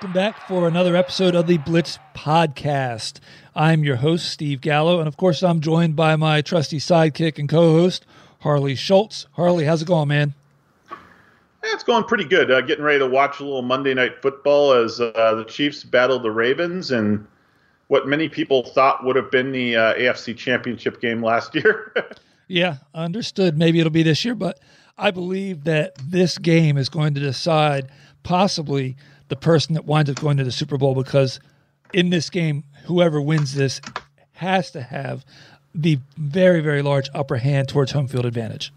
Welcome back for another episode of the Blitz Podcast. I'm your host, Steve Gallo, and of course, I'm joined by my trusty sidekick and co host, Harley Schultz. Harley, how's it going, man? It's going pretty good. Uh, getting ready to watch a little Monday Night Football as uh, the Chiefs battle the Ravens and what many people thought would have been the uh, AFC Championship game last year. yeah, understood. Maybe it'll be this year, but I believe that this game is going to decide possibly the person that winds up going to the Super Bowl because in this game, whoever wins this has to have the very, very large upper hand towards home field advantage.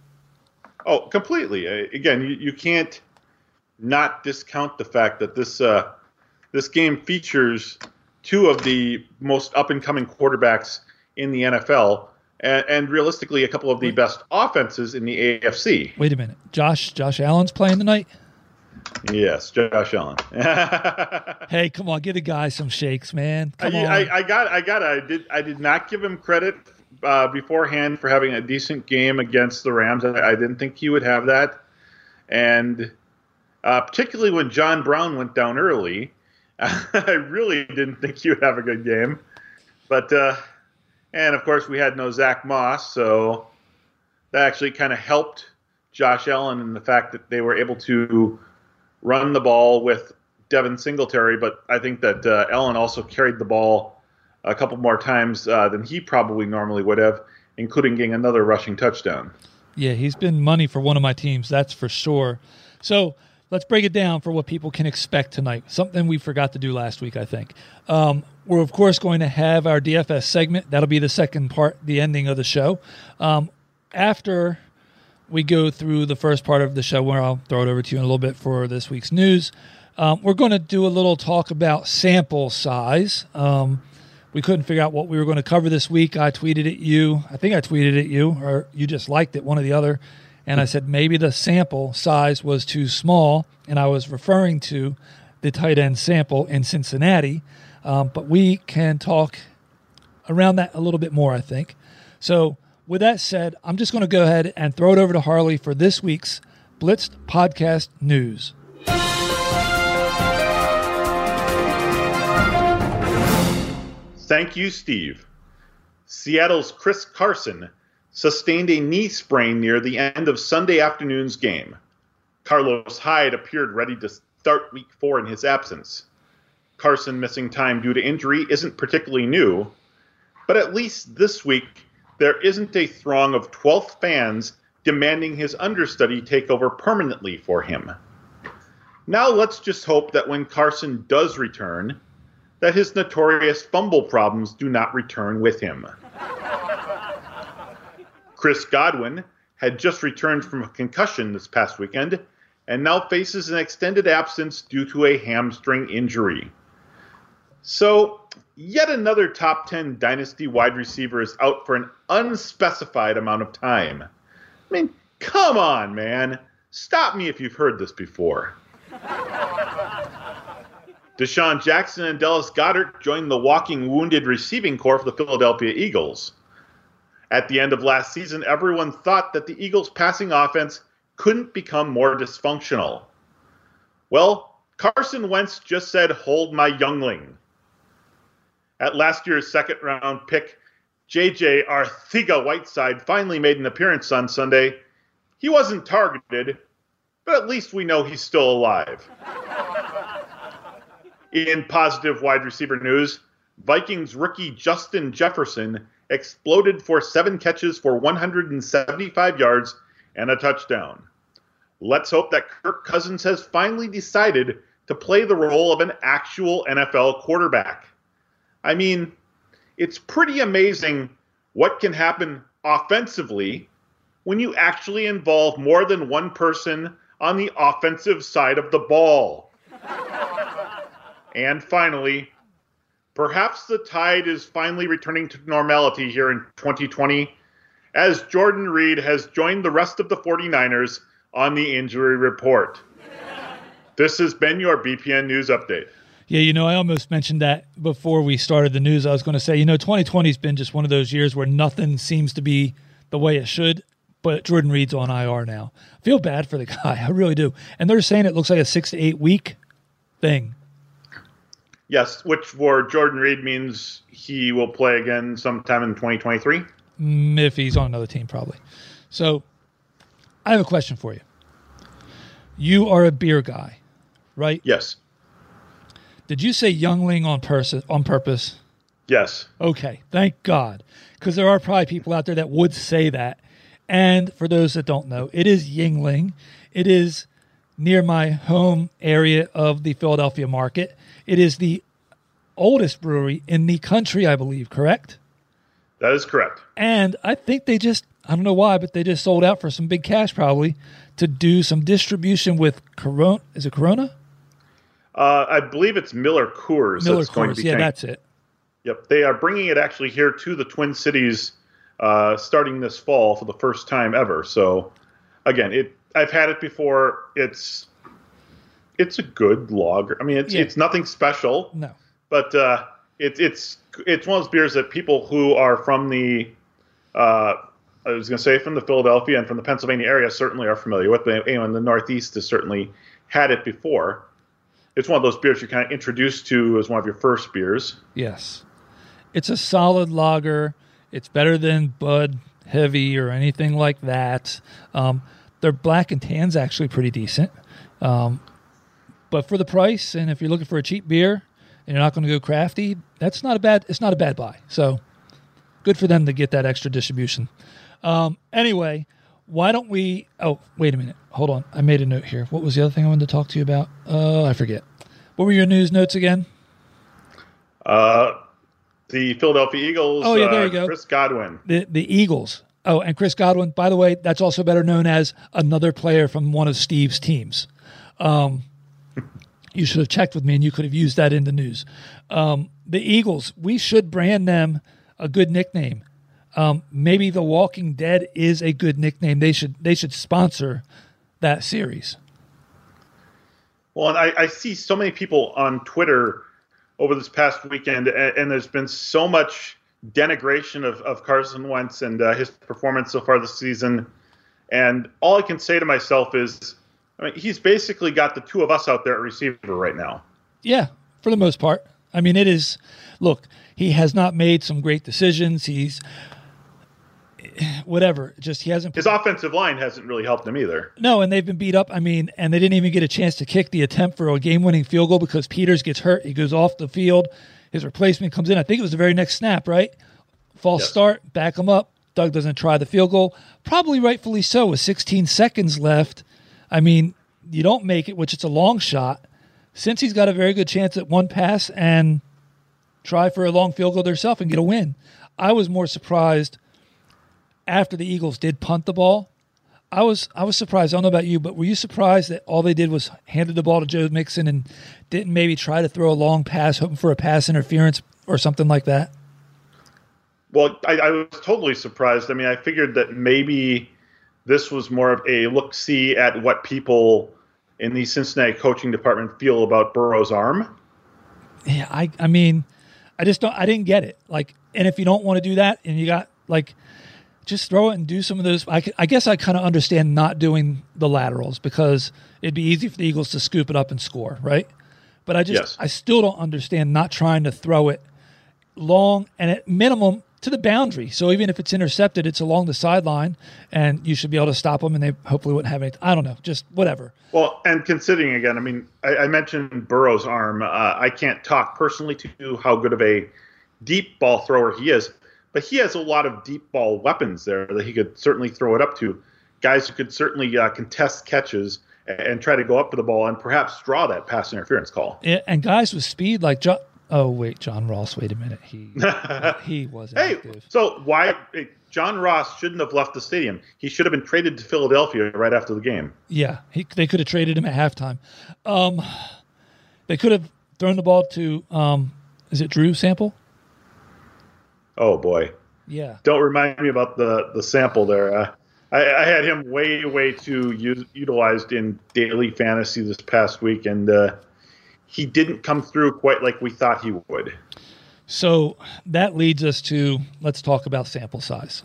Oh, completely. Uh, again, you, you can't not discount the fact that this uh, this game features two of the most up and coming quarterbacks in the NFL, and, and, realistically, a couple of the best offenses in the AFC. Wait a minute, Josh Josh Allen's playing tonight. Yes, Josh Allen. hey, come on, give the guy some shakes, man. Come I, I, I, got, I got, I did, I did not give him credit uh, beforehand for having a decent game against the Rams. I, I didn't think he would have that, and uh, particularly when John Brown went down early, I really didn't think he would have a good game. But uh, and of course we had no Zach Moss, so that actually kind of helped Josh Allen in the fact that they were able to run the ball with Devin Singletary, but I think that uh, Allen also carried the ball a couple more times uh, than he probably normally would have, including getting another rushing touchdown. Yeah, he's been money for one of my teams, that's for sure. So let's break it down for what people can expect tonight. Something we forgot to do last week, I think. Um, we're of course going to have our DFS segment. That'll be the second part, the ending of the show. Um, after we go through the first part of the show where I'll throw it over to you in a little bit for this week's news. Um, we're going to do a little talk about sample size. Um, we couldn't figure out what we were going to cover this week. I tweeted at you. I think I tweeted at you, or you just liked it, one or the other. And I said maybe the sample size was too small. And I was referring to the tight end sample in Cincinnati. Um, but we can talk around that a little bit more, I think. So with that said, I'm just going to go ahead and throw it over to Harley for this week's Blitz Podcast News. Thank you, Steve. Seattle's Chris Carson sustained a knee sprain near the end of Sunday afternoon's game. Carlos Hyde appeared ready to start week four in his absence. Carson missing time due to injury isn't particularly new, but at least this week there isn't a throng of 12th fans demanding his understudy take over permanently for him. Now let's just hope that when Carson does return, that his notorious fumble problems do not return with him. Chris Godwin had just returned from a concussion this past weekend and now faces an extended absence due to a hamstring injury. So, yet another top 10 dynasty wide receiver is out for an unspecified amount of time. I mean, come on, man. Stop me if you've heard this before. DeSean Jackson and Dallas Goedert joined the walking wounded receiving corps of the Philadelphia Eagles. At the end of last season, everyone thought that the Eagles' passing offense couldn't become more dysfunctional. Well, Carson Wentz just said, Hold my youngling at last year's second round pick, JJ Arcega-Whiteside, finally made an appearance on Sunday. He wasn't targeted, but at least we know he's still alive. In positive wide receiver news, Vikings rookie Justin Jefferson exploded for seven catches for 175 yards and a touchdown. Let's hope that Kirk Cousins has finally decided to play the role of an actual NFL quarterback. I mean, it's pretty amazing what can happen offensively when you actually involve more than one person on the offensive side of the ball. And finally, perhaps the tide is finally returning to normality here in 2020 as Jordan Reed has joined the rest of the 49ers on the injury report. This has been your BPN News Update. Yeah, you know, I almost mentioned that before we started the news. I was going to say, you know, 2020 has been just one of those years where nothing seems to be the way it should, but Jordan Reed's on IR now. I feel bad for the guy. I really do. And they're saying it looks like a six to eight week thing. Yes, which for Jordan Reed means he will play again sometime in 2023. Mm, if he's on another team, probably. So I have a question for you. You are a beer guy, right? Yes. Did you say youngling on, pers- on purpose? Yes. Okay, thank God. Because there are probably people out there that would say that. And for those that don't know, it is Yuengling. It is near my home area of the Philadelphia market. It is the oldest brewery in the country, I believe, correct? That is correct. And I think they just, I don't know why, but they just sold out for some big cash probably to do some distribution with Corona. Is it Corona? Uh, I believe it's Miller Coors. Miller that's going to Coors. be Yeah, tank- that's it. Yep, they are bringing it actually here to the Twin Cities, uh, starting this fall for the first time ever. So, again, it I've had it before. It's it's a good lager. I mean, it's Yeah. it's nothing special, No. but uh, it's it's it's one of those beers that people who are from the uh, I was going to say from the Philadelphia and from the Pennsylvania area certainly are familiar with. But anyone in the Northeast has certainly had it before. It's one of those beers you're kind of introduced to as one of your first beers. Yes. It's a solid lager. It's better than Bud Heavy or anything like that. Um, their black and tan's actually pretty decent. Um, but for the price, and if you're looking for a cheap beer and you're not going to go crafty, that's not a bad. It's not a bad buy. So good for them to get that extra distribution. Um, anyway, why don't we? Oh, wait a minute. Hold on. I made a note here. What was the other thing I wanted to talk to you about? Uh, I forget. What were your news notes again? Uh, the Philadelphia Eagles. Oh, yeah, there uh, you go. Chris Godwin. the the Eagles. Oh, and Chris Godwin, by the way, that's also better known as another player from one of Steve's teams. Um, you should have checked with me, and you could have used that in the news. Um, the Eagles, we should brand them a good nickname. Um, maybe The Walking Dead is a good nickname. They should they should sponsor that series. Well, and I, I see so many people on Twitter over this past weekend, and, and there's been so much denigration of, of Carson Wentz and uh, his performance so far this season. And all I can say to myself is, I mean, he's basically got the two of us out there at receiver right now. Yeah, for the most part. I mean, it is. Look, he has not made some great decisions. He's whatever. Just he hasn't. His offensive line hasn't really helped him either. No, and they've been beat up. I mean, and they didn't even get a chance to kick the attempt for a game-winning field goal because Peters gets hurt. He goes off the field. His replacement comes in. I think it was the very next snap, right? False Yes. start, back him up. Doug doesn't try the field goal. Probably rightfully so. With 16 seconds left, I mean, you don't make it, which it's a long shot. Since he's got a very good chance at one pass and try for a long field goal themselves and get a win. I was more surprised after the Eagles did punt the ball. I was I was surprised. I don't know about you, but were you surprised that all they did was handed the ball to Joe Mixon and didn't maybe try to throw a long pass, hoping for a pass interference or something like that? Well, I, I was totally surprised. I mean, I figured that maybe this was more of a look see at what people in the Cincinnati coaching department feel about Burrow's arm. Yeah, I I mean, I just don't I didn't get it. Like, and if you don't want to do that, and you got like, just throw it and do some of those. I guess I kind of understand not doing the laterals because it'd be easy for the Eagles to scoop it up and score, right? But I just Yes. I still don't understand not trying to throw it long and at minimum to the boundary. So even if it's intercepted, it's along the sideline, and you should be able to stop them, and they hopefully wouldn't have any. I don't know, just whatever. Well, and considering again, I mean, I, I mentioned Burrow's arm. Uh, I can't talk personally to how good of a deep ball thrower he is, but he has a lot of deep ball weapons there that he could certainly throw it up to. Guys who could certainly uh, contest catches and, try to go up for the ball and perhaps draw that pass interference call. Yeah, and guys with speed like John. Oh wait, John Ross. Wait a minute. He he wasn't Hey, active. so why John Ross shouldn't have left the stadium? He should have been traded to Philadelphia right after the game. Yeah, he, they could have traded him at halftime. Um, they could have thrown the ball to um, is it Drew Sample? Oh boy, Yeah. don't remind me about the the sample there. Uh, I, I had him way way too u- utilized in daily fantasy this past week, and uh, he didn't come through quite like we thought he would. So that leads us to let's talk about sample size.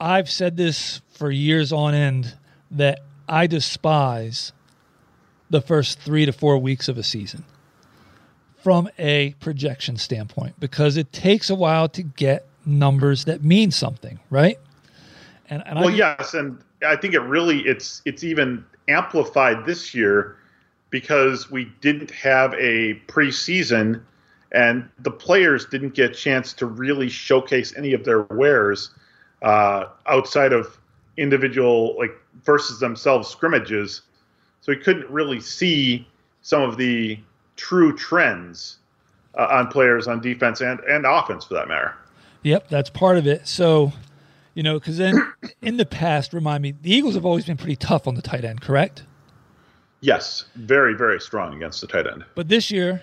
I've said this for years on end that I despise the first three to four weeks of a season from a projection standpoint because it takes a while to get numbers that mean something, right? And, and Well, I, yes, and I think it really it's it's even amplified this year because we didn't have a preseason and the players didn't get a chance to really showcase any of their wares uh, outside of individual like versus themselves scrimmages. So we couldn't really see some of the true trends uh, on players on defense and, and offense for that matter. Yep, that's part of it. So, you know, because then in the past, remind me, the Eagles have always been pretty tough on the tight end, correct? Yes, very, very strong against the tight end. But this year,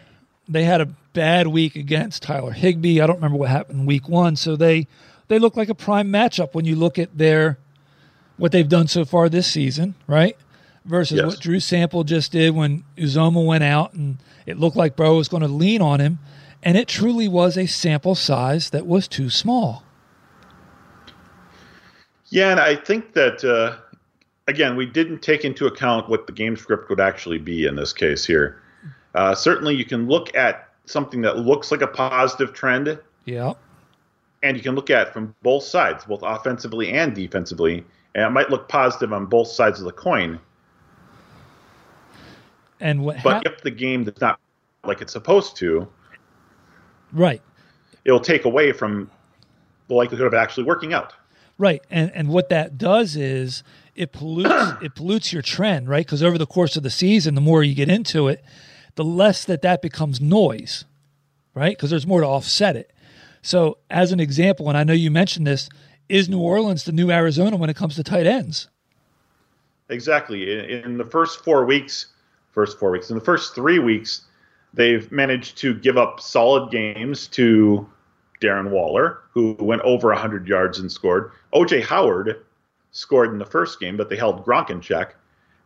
they had a bad week against Tyler Higbee. I don't remember what happened in week one. So they they look like a prime matchup when you look at their what they've done so far this season, right? Versus Yes. what Drew Sample just did when Uzomah went out and it looked like Bro was going to lean on him. And it truly was a sample size that was too small. Yeah, and I think that uh, again, we didn't take into account what the game script would actually be in this case here. Uh, certainly, you can look at something that looks like a positive trend, Yeah. and you can look at it from both sides, both offensively and defensively, and it might look positive on both sides of the coin. And what But hap- if the game does not like it's supposed to, right. it'll take away from the likelihood of it actually working out. Right, and and what that does is it pollutes it pollutes your trend, right? Because over the course of the season, the more you get into it, the less that that becomes noise, right? Because there's more to offset it. So, as an example, and I know you mentioned this, is New Orleans the new Arizona when it comes to tight ends? Exactly. In, in the first four weeks, first four weeks, in the first three weeks, they've managed to give up solid games to Darren Waller, who went over 100 yards and scored. OJ Howard scored in the first game, but they held Gronk in check.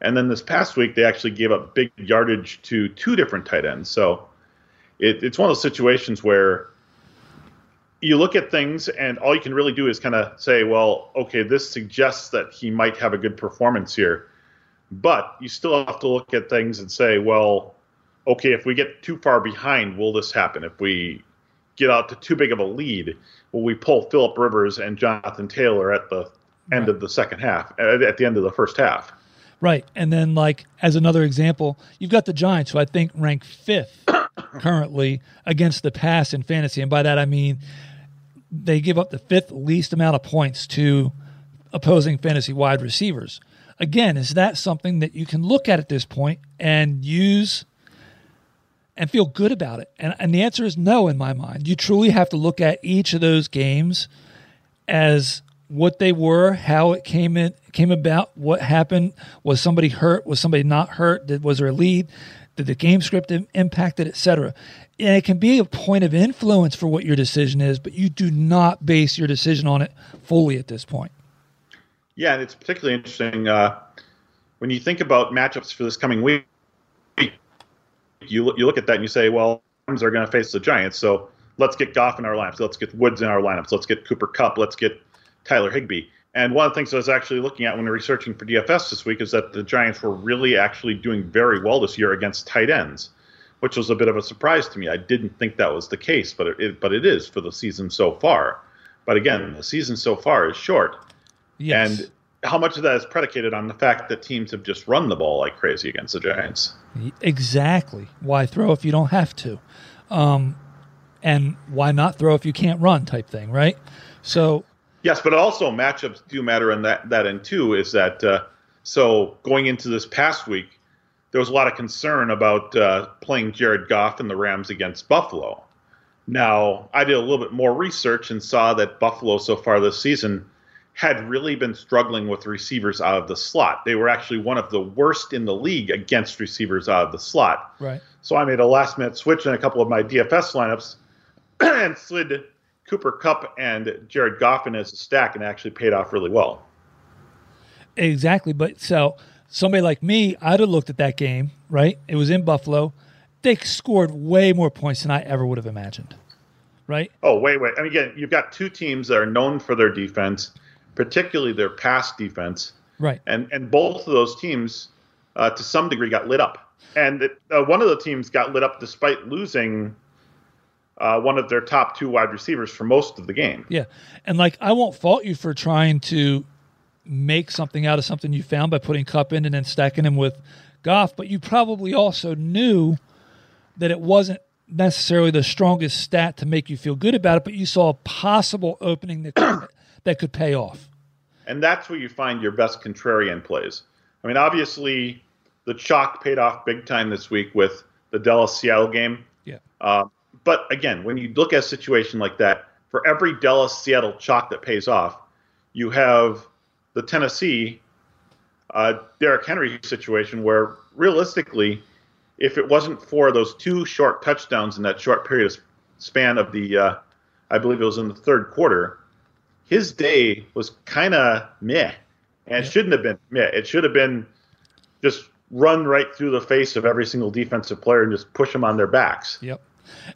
And then this past week, they actually gave up big yardage to two different tight ends. So it, it's one of those situations where you look at things and all you can really do is kind of say, well, okay, this suggests that he might have a good performance here. But you still have to look at things and say, well, okay, if we get too far behind, will this happen? If we get out to too big of a lead, will we pull Philip Rivers and Jonathan Taylor at the end Right. of the second half, at at the end of the first half? Right. And then, like, as another example, you've got the Giants, who I think rank fifth currently against the pass in fantasy. And by that, I mean they give up the fifth least amount of points to opposing fantasy wide receivers. Again, is that something that you can look at at this point and use and feel good about it? And, and the answer is no, in my mind. You truly have to look at each of those games as what they were, how it came in came about, what happened. Was somebody hurt? Was somebody not hurt? Did was there a lead? Did the game script im- impact it, etc. And it can be a point of influence for what your decision is, but you do not base your decision on it fully at this point. Yeah, and it's particularly interesting uh, when you think about matchups for this coming week. You you look at that and you say, well, Rams are going to face the Giants, so let's get Goff in our lineups, let's get Woods in our lineups, let's get Cooper Kupp, let's get Tyler Higbee. And one of the things I was actually looking at when researching for DFS this week is that the Giants were really actually doing very well this year against tight ends, which was a bit of a surprise to me. I didn't think that was the case, but it but it is for the season so far. But again, the season so far is short. Yes. And how much of that is predicated on the fact that teams have just run the ball like crazy against the Giants? Exactly. Why throw if you don't have to? Um, and why not throw if you can't run type thing, right? So, Yes, but also matchups do matter in that that end too. Is that uh, so? Going into this past week, there was a lot of concern about uh, playing Jared Goff and the Rams against Buffalo. Now, I did a little bit more research and saw that Buffalo so far this season had really been struggling with receivers out of the slot. They were actually one of the worst in the league against receivers out of the slot. right. So I made a last minute switch in a couple of my DFS lineups and slid Cooper Kupp and Jared Goff in as a stack and actually paid off really well. Exactly. But so somebody like me, I'd have looked at that game, right? It was in Buffalo. They scored way more points than I ever would have imagined, right? Oh, wait, wait. I mean, again, you've got two teams that are known for their defense, particularly their pass defense. Right. And, and both of those teams, uh, to some degree, got lit up. And it, uh, one of the teams got lit up despite losing uh, one of their top two wide receivers for most of the game. Yeah. And like, I won't fault you for trying to make something out of something you found by putting Kupp in and then stacking him with Goff, but you probably also knew that it wasn't necessarily the strongest stat to make you feel good about it, but you saw a possible opening that that could pay off. And that's where you find your best contrarian plays. I mean, obviously, the chalk paid off big time this week with the Dallas Seattle game. Yeah. Uh, but again, when you look at a situation like that, for every Dallas Seattle chalk that pays off, you have the Tennessee uh, Derrick Henry situation where realistically, if it wasn't for those two short touchdowns in that short period of span of the, uh, I believe it was in the third quarter, his day was kind of meh, and it shouldn't have been meh. It should have been just run right through the face of every single defensive player and just push them on their backs. Yep.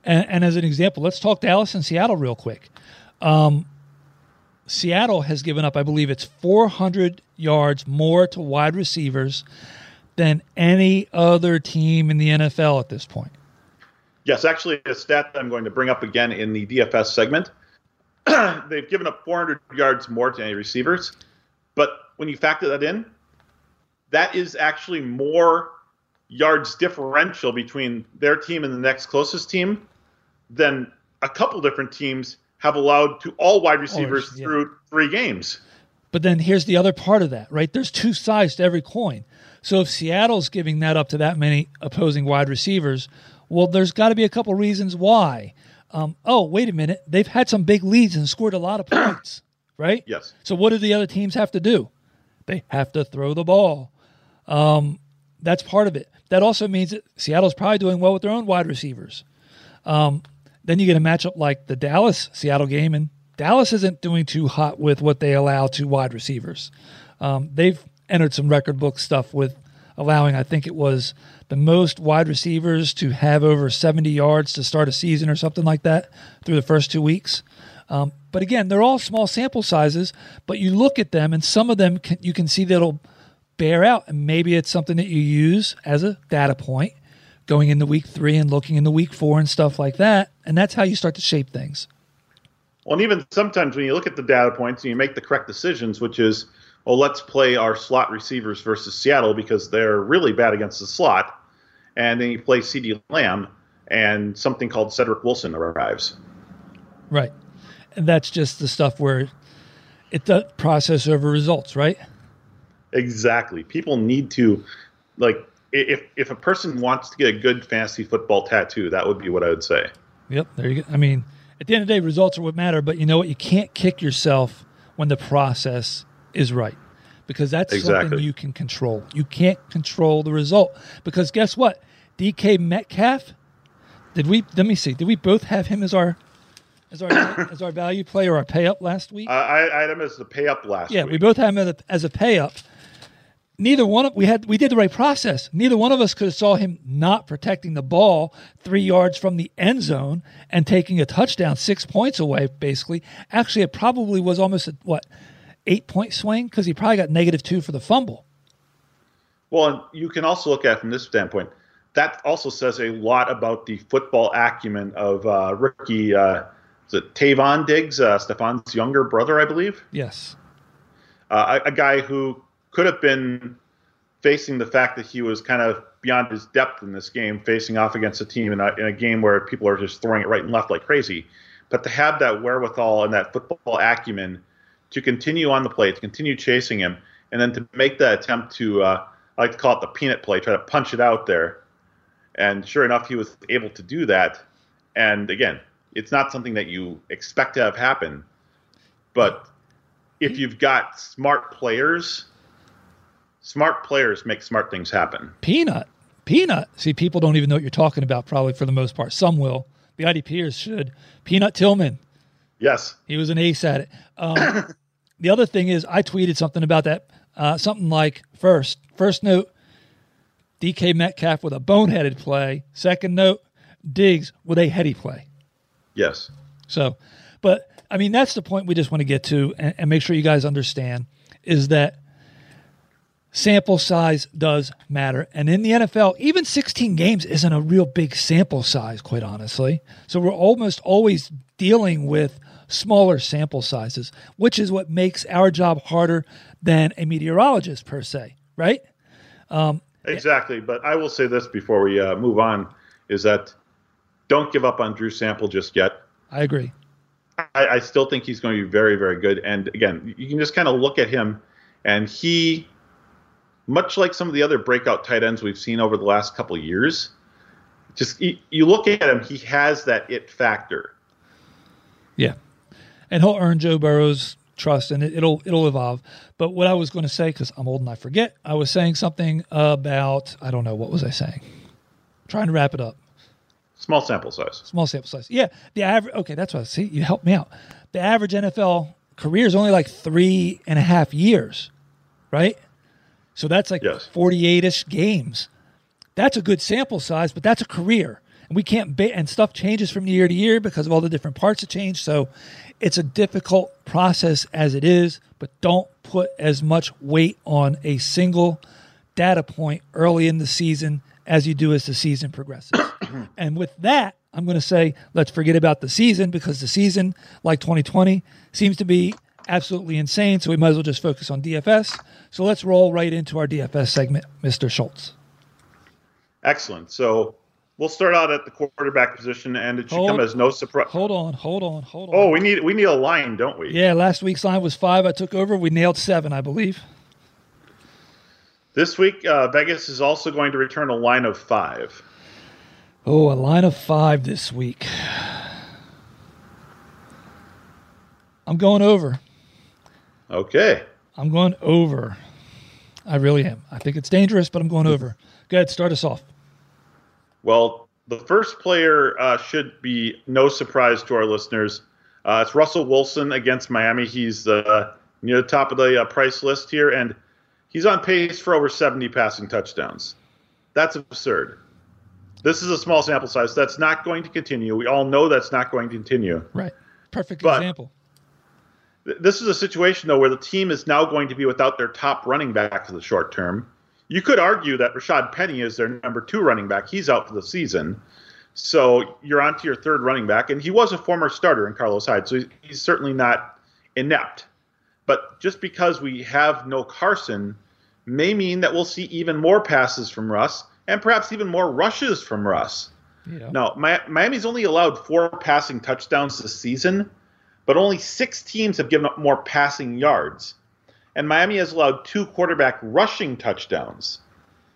And, and as an example, let's talk Dallas and Seattle real quick. Um, Seattle has given up, I believe it's 400 yards more to wide receivers than any other team in the NFL at this point. Yes, actually, a stat that I'm going to bring up again in the DFS segment. They've given up 400 yards more to any receivers, but when you factor that in, that is actually more yards differential between their team and the next closest team than a couple different teams have allowed to all wide receivers yeah. through three games. But then here's the other part of that, right? There's two sides to every coin. So if Seattle's giving that up to that many opposing wide receivers, well, there's got to be a couple reasons why. Um, oh, wait a minute. They've had some big leads and scored a lot of points, right? Yes. So what do the other teams have to do? They have to throw the ball. Um, that's part of it. That also means that Seattle's probably doing well with their own wide receivers. Um, then you get a matchup like the Dallas Seattle game, and Dallas isn't doing too hot with what they allow to wide receivers. Um, they've entered some record book stuff with allowing, I think it was the most wide receivers to have over 70 yards to start a season or something like that through the first two weeks. Um, but again, they're all small sample sizes, but you look at them and some of them can, you can see that'll bear out. And maybe it's something that you use as a data point going into week three and looking into week four and stuff like that. And that's how you start to shape things. Well, and even sometimes when you look at the data points and you make the correct decisions, which is, well, let's play our slot receivers versus Seattle because they're really bad against the slot. And then you play CeeDee Lamb, and something called Cedric Wilson arrives. Right. And that's just the stuff where it does process over results, right? Exactly. People need to, like, if if a person wants to get a good fantasy football tattoo, that would be what I would say. Yep, there you go. I mean, at the end of the day, results are what matter. But you know what? You can't kick yourself when the process is right, because that's Exactly. something you can control. You can't control the result because guess what? DK Metcalf. Did we? Let me see. Did we both have him as our as our as our value play or our pay up last week? I, I had him as the pay up last week. Yeah, week. we both had him as a, as a pay up. Neither one of we had we did the right process. Neither one of us could have saw him not protecting the ball three yards from the end zone and taking a touchdown six points away. Basically, actually, it probably was almost a what eight point swing because he probably got negative two for the fumble. Well, and you can also look at it from this standpoint. That also says a lot about the football acumen of uh, rookie. Uh, is it Trevon Diggs, uh, Stefon's younger brother, I believe? Yes, uh, a, a guy who could have been facing the fact that he was kind of beyond his depth in this game, facing off against a team in a, in a game where people are just throwing it right and left like crazy. But to have that wherewithal and that football acumen to continue on the play, to continue chasing him, and then to make that attempt to, uh, I like to call it the peanut play, try to punch it out there. And sure enough, he was able to do that. And again, it's not something that you expect to have happen. But if you've got smart players, smart players make smart things happen. Peanut Peanut, see, people don't even know what you're talking about, probably for the most part. Some will. The IDPers should. Peanut Tillman, Yes. he was an ace at it. Um, the other thing is, I tweeted something about that. Uh, something like first, first note, DK Metcalf with a boneheaded play. Second note, Diggs with a heady play. Yes. So, but I mean, that's the point we just want to get to and, and make sure you guys understand is that sample size does matter. And in the NFL, even 16 games isn't a real big sample size, quite honestly. So we're almost always dealing with smaller sample sizes, which is what makes our job harder than a meteorologist per se, right? Exactly. But I will say this before we uh, move on is that don't give up on Drew Sample just yet. I agree. I, I still think he's going to be very, very good. And again, you can just kind of look at him, and he, much like some of the other breakout tight ends we've seen over the last couple of years, just you look at him, he has that it factor. Yeah, and he'll earn Joe Burrow's trust, and it, it'll it'll evolve. But what I was going to say, because I'm old and I forget, I was saying something about I don't know what was I saying. Trying to wrap it up. Small sample size. Small sample size. Yeah, the average. Okay, that's what I see. You helped me out. The average NFL career is only like three and a half years, right? So that's like Yes. 48 ish games. That's a good sample size, but that's a career. And we can't, ba- and stuff changes from year to year because of all the different parts that change. So it's a difficult process as it is, but don't put as much weight on a single data point early in the season as you do as the season progresses. and with that, I'm going to say let's forget about the season because the season, like 2020, seems to be absolutely insane. So we might as well just focus on DFS. So let's roll right into our DFS segment, Mr. Schultz. Excellent. So we'll start out at the quarterback position, and it should Hold- come as no surprise. Hold on, hold on, hold on. Oh, we need we need a line, don't we? yeah, last week's line was five. I took over. We nailed seven, I believe. This week, uh, Vegas is also going to return a line of five. Oh, a line of five this week. I'm going over. Okay. I'm going over. I really am. I think it's dangerous, but I'm going over. Go ahead, start us off. Well, the first player uh, should be no surprise to our listeners. Uh, it's Russell Wilson against Miami. He's uh, near the top of the uh, price list here, and he's on pace for over 70 passing touchdowns. That's absurd. This is a small sample size. That's not going to continue. We all know that's not going to continue. Right. Perfect But- example. Th- This is a situation, though, where the team is now going to be without their top running back for the short term. You could argue that Rashaad Penny is their number two running back. He's out for the season. So you're on to your third running back. And he was a former starter in Carlos Hyde, so he's certainly not inept. But just because we have no Carson may mean that we'll see even more passes from Russ and perhaps even more rushes from Russ. Yeah. No, Miami's only allowed four passing touchdowns this season, but only six teams have given up more passing yards. And Miami has allowed two quarterback rushing touchdowns.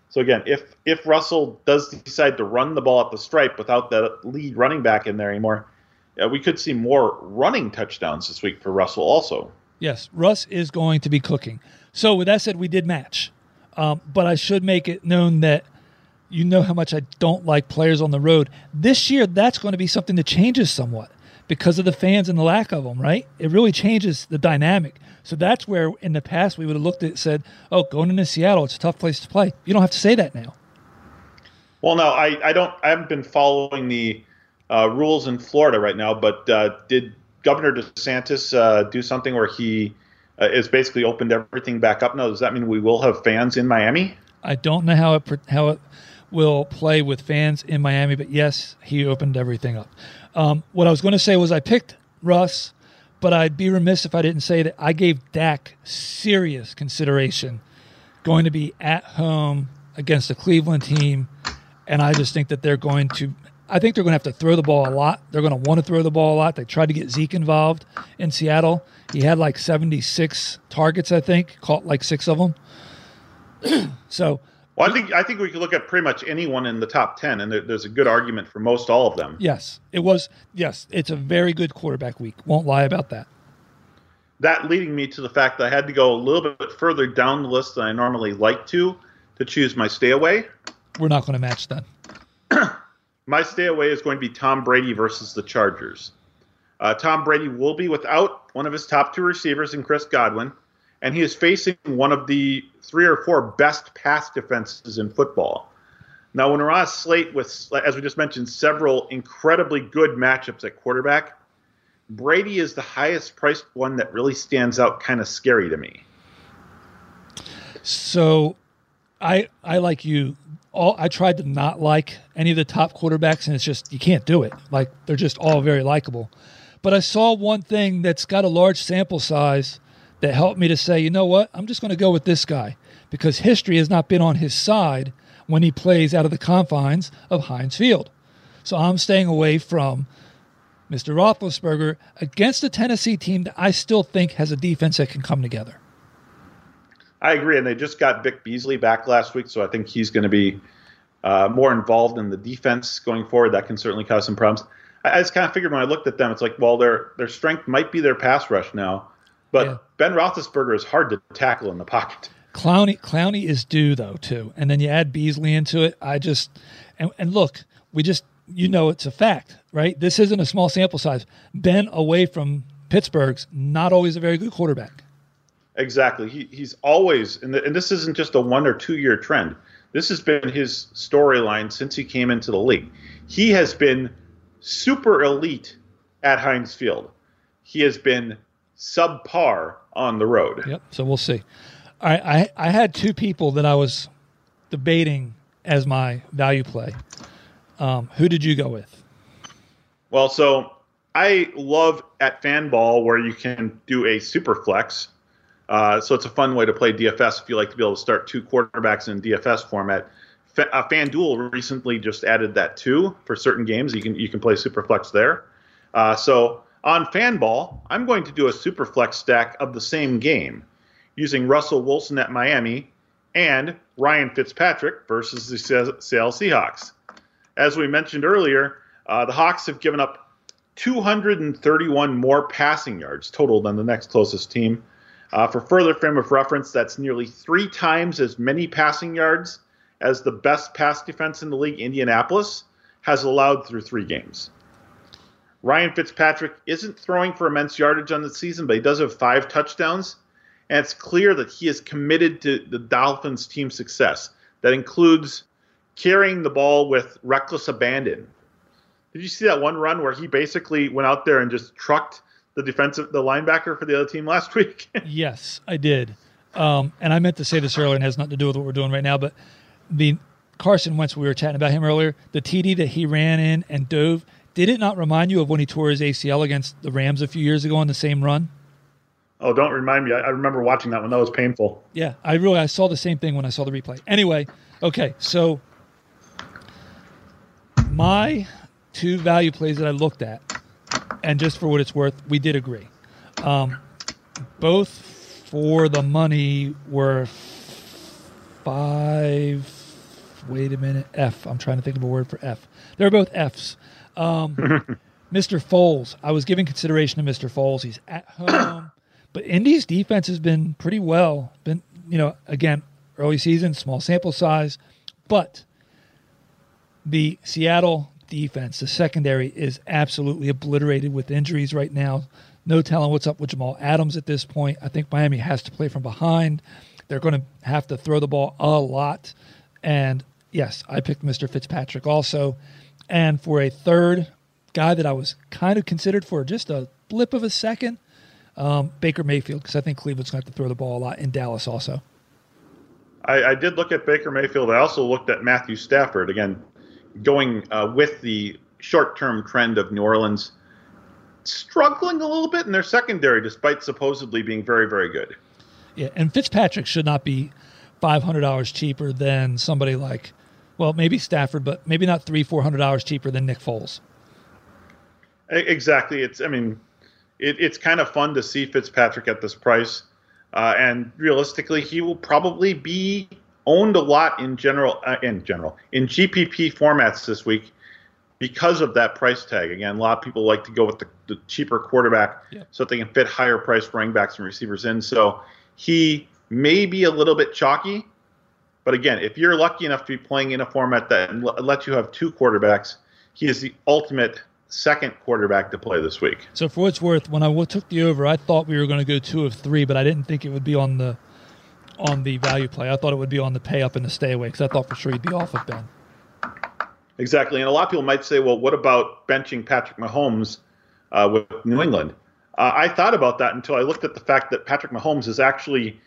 So again, if if Russell does decide to run the ball at the stripe without the lead running back in there anymore, we could see more running touchdowns this week for Russell also. Yes, Russ is going to be cooking. So with that said, we did match, um, but I should make it known that you know how much I don't like players on the road. This year, that's going to be something that changes somewhat because of the fans and the lack of them. Right? It really changes the dynamic. So that's where in the past we would have looked at it said, "Oh, going into Seattle, it's a tough place to play." You don't have to say that now. Well, no, I, I don't. I haven't been following the uh, rules in Florida right now. But uh, did Governor DeSantis uh, do something where he uh, is basically opened everything back up now? Does that mean we will have fans in Miami? I don't know how it how it will play with fans in Miami, but yes, he opened everything up. Um, what I was going to say was I picked Russ, but I'd be remiss if I didn't say that I gave Dak serious consideration going to be at home against a Cleveland team, and I just think that they're going to. I think they're going to have to throw the ball a lot. They're going to want to throw the ball a lot. They tried to get Zeke involved in Seattle. He had like 76 targets, I think, caught like six of them. so Well, I think I think we could look at pretty much anyone in the top ten, and there, there's a good argument for most all of them. Yes, it was. Yes, it's a very good quarterback week. Won't lie about that. That leading me to the fact that I had to go a little bit further down the list than I normally like to to choose my stay away. we're not going to match that. My stay away is going to be Tom Brady versus the Chargers. Uh, Tom Brady will be without one of his top two receivers in Chris Godwin, and he is facing one of the three or four best pass defenses in football. Now, when we're on a slate with, as we just mentioned, several incredibly good matchups at quarterback, Brady is the highest priced one that really stands out kind of scary to me. So I I like you all I tried to not like any of the top quarterbacks and it's just you can't do it. Like they're just all very likable. But I saw one thing that's got a large sample size that helped me to say, you know what? I'm just going to go with this guy because history has not been on his side when he plays out of the confines of Heinz Field. So I'm staying away from Mr. Roethlisberger against a Tennessee team that I still think has a defense that can come together. I agree, and they just got Vic Beasley back last week, so I think he's going to be uh, more involved in the defense going forward. That can certainly cause some problems. I, I, just kind of figured when I looked at them, it's like, well, their their strength might be their pass rush now, but yeah. Ben Roethlisberger is hard to tackle in the pocket. Clowney Clowney is due though too, and then you add Beasley into it. I just and, and look, we just you know it's a fact, right? This isn't a small sample size. Ben away from Pittsburgh's not always a very good quarterback. Exactly. He, he's always, and, the, and this isn't just a one or two year trend. This has been his storyline since he came into the league. He has been super elite at Heinz Field. He has been subpar on the road. Yep. So we'll see. Right. I, I had two people that I was debating as my value play. Um, who did you go with? Well, so I love at Fanball where you can do a super flex. Uh, so it's a fun way to play DFS if you like to be able to start two quarterbacks in DFS format. F- uh, FanDuel recently just added that too for certain games. You can you can play Superflex there. Uh, so on Fanball, I'm going to do a Superflex stack of the same game using Russell Wilson at Miami and Ryan Fitzpatrick versus the Seattle Seahawks. As we mentioned earlier, uh, the Hawks have given up 231 more passing yards total than the next closest team. Uh, for further frame of reference, that's nearly three times as many passing yards as the best pass defense in the league, Indianapolis, has allowed through three games. Ryan Fitzpatrick isn't throwing for immense yardage on the season, but he does have five touchdowns. And it's clear that he is committed to the Dolphins' team success. That includes carrying the ball with reckless abandon. Did you see that one run where he basically went out there and just trucked the defensive the linebacker for the other team last week? yes, I did. Um, and I meant to say this earlier and has nothing to do with what we're doing right now, but the Carson Wentz, we were chatting about him earlier, the TD that he ran in and dove, did it not remind you of when he tore his ACL against the Rams a few years ago on the same run? Oh, don't remind me. I, I remember watching that one. That was painful. Yeah, I really I saw the same thing when I saw the replay. Anyway, okay, so my two value plays that I looked at, and just for what it's worth, we did agree. Um, both for the money were five. Wait a minute. F. I'm trying to think of a word for F. They're both Fs. Um, Mr. Foles. I was giving consideration to Mr. Foles. He's at home, but Indy's defense has been pretty well. Been you know again early season, small sample size, but the Seattle defense, the secondary is absolutely obliterated with injuries right now. No telling what's up with Jamal Adams at this point. I think Miami has to play from behind. They're going to have to throw the ball a lot. And yes, I picked Mr. Fitzpatrick also. And for a third guy that I was kind of considered for just a blip of a second, um, Baker Mayfield, because I think Cleveland's going to have to throw the ball a lot in Dallas also. I, I, did look at Baker Mayfield. I also looked at Matthew Stafford. Again, going uh, with the short-term trend of New Orleans struggling a little bit in their secondary, despite supposedly being very, very good. Yeah, and Fitzpatrick should not be five hundred dollars cheaper than somebody like, well, maybe Stafford, but maybe not three, four hundred dollars cheaper than Nick Foles. Exactly. It's. I mean, it, it's kind of fun to see Fitzpatrick at this price, uh, and realistically, he will probably be owned a lot in general uh, in general in GPP formats this week because of that price tag. Again, a lot of people like to go with the, the cheaper quarterback yeah. so that they can fit higher priced running backs and receivers in. So he may be a little bit chalky, But again, if you're lucky enough to be playing in a format that lets you have two quarterbacks, he is the ultimate second quarterback to play this week. So for what's worth, when I took the over, I thought we were going to go two of three, but I didn't think it would be on the on the value play. I thought it would be on the pay up and the stay away because I thought for sure he'd be off of Ben. Exactly, and a lot of people might say, "Well, what about benching Patrick Mahomes uh, with New England?" Uh, I thought about that until I looked at the fact that Patrick Mahomes is actually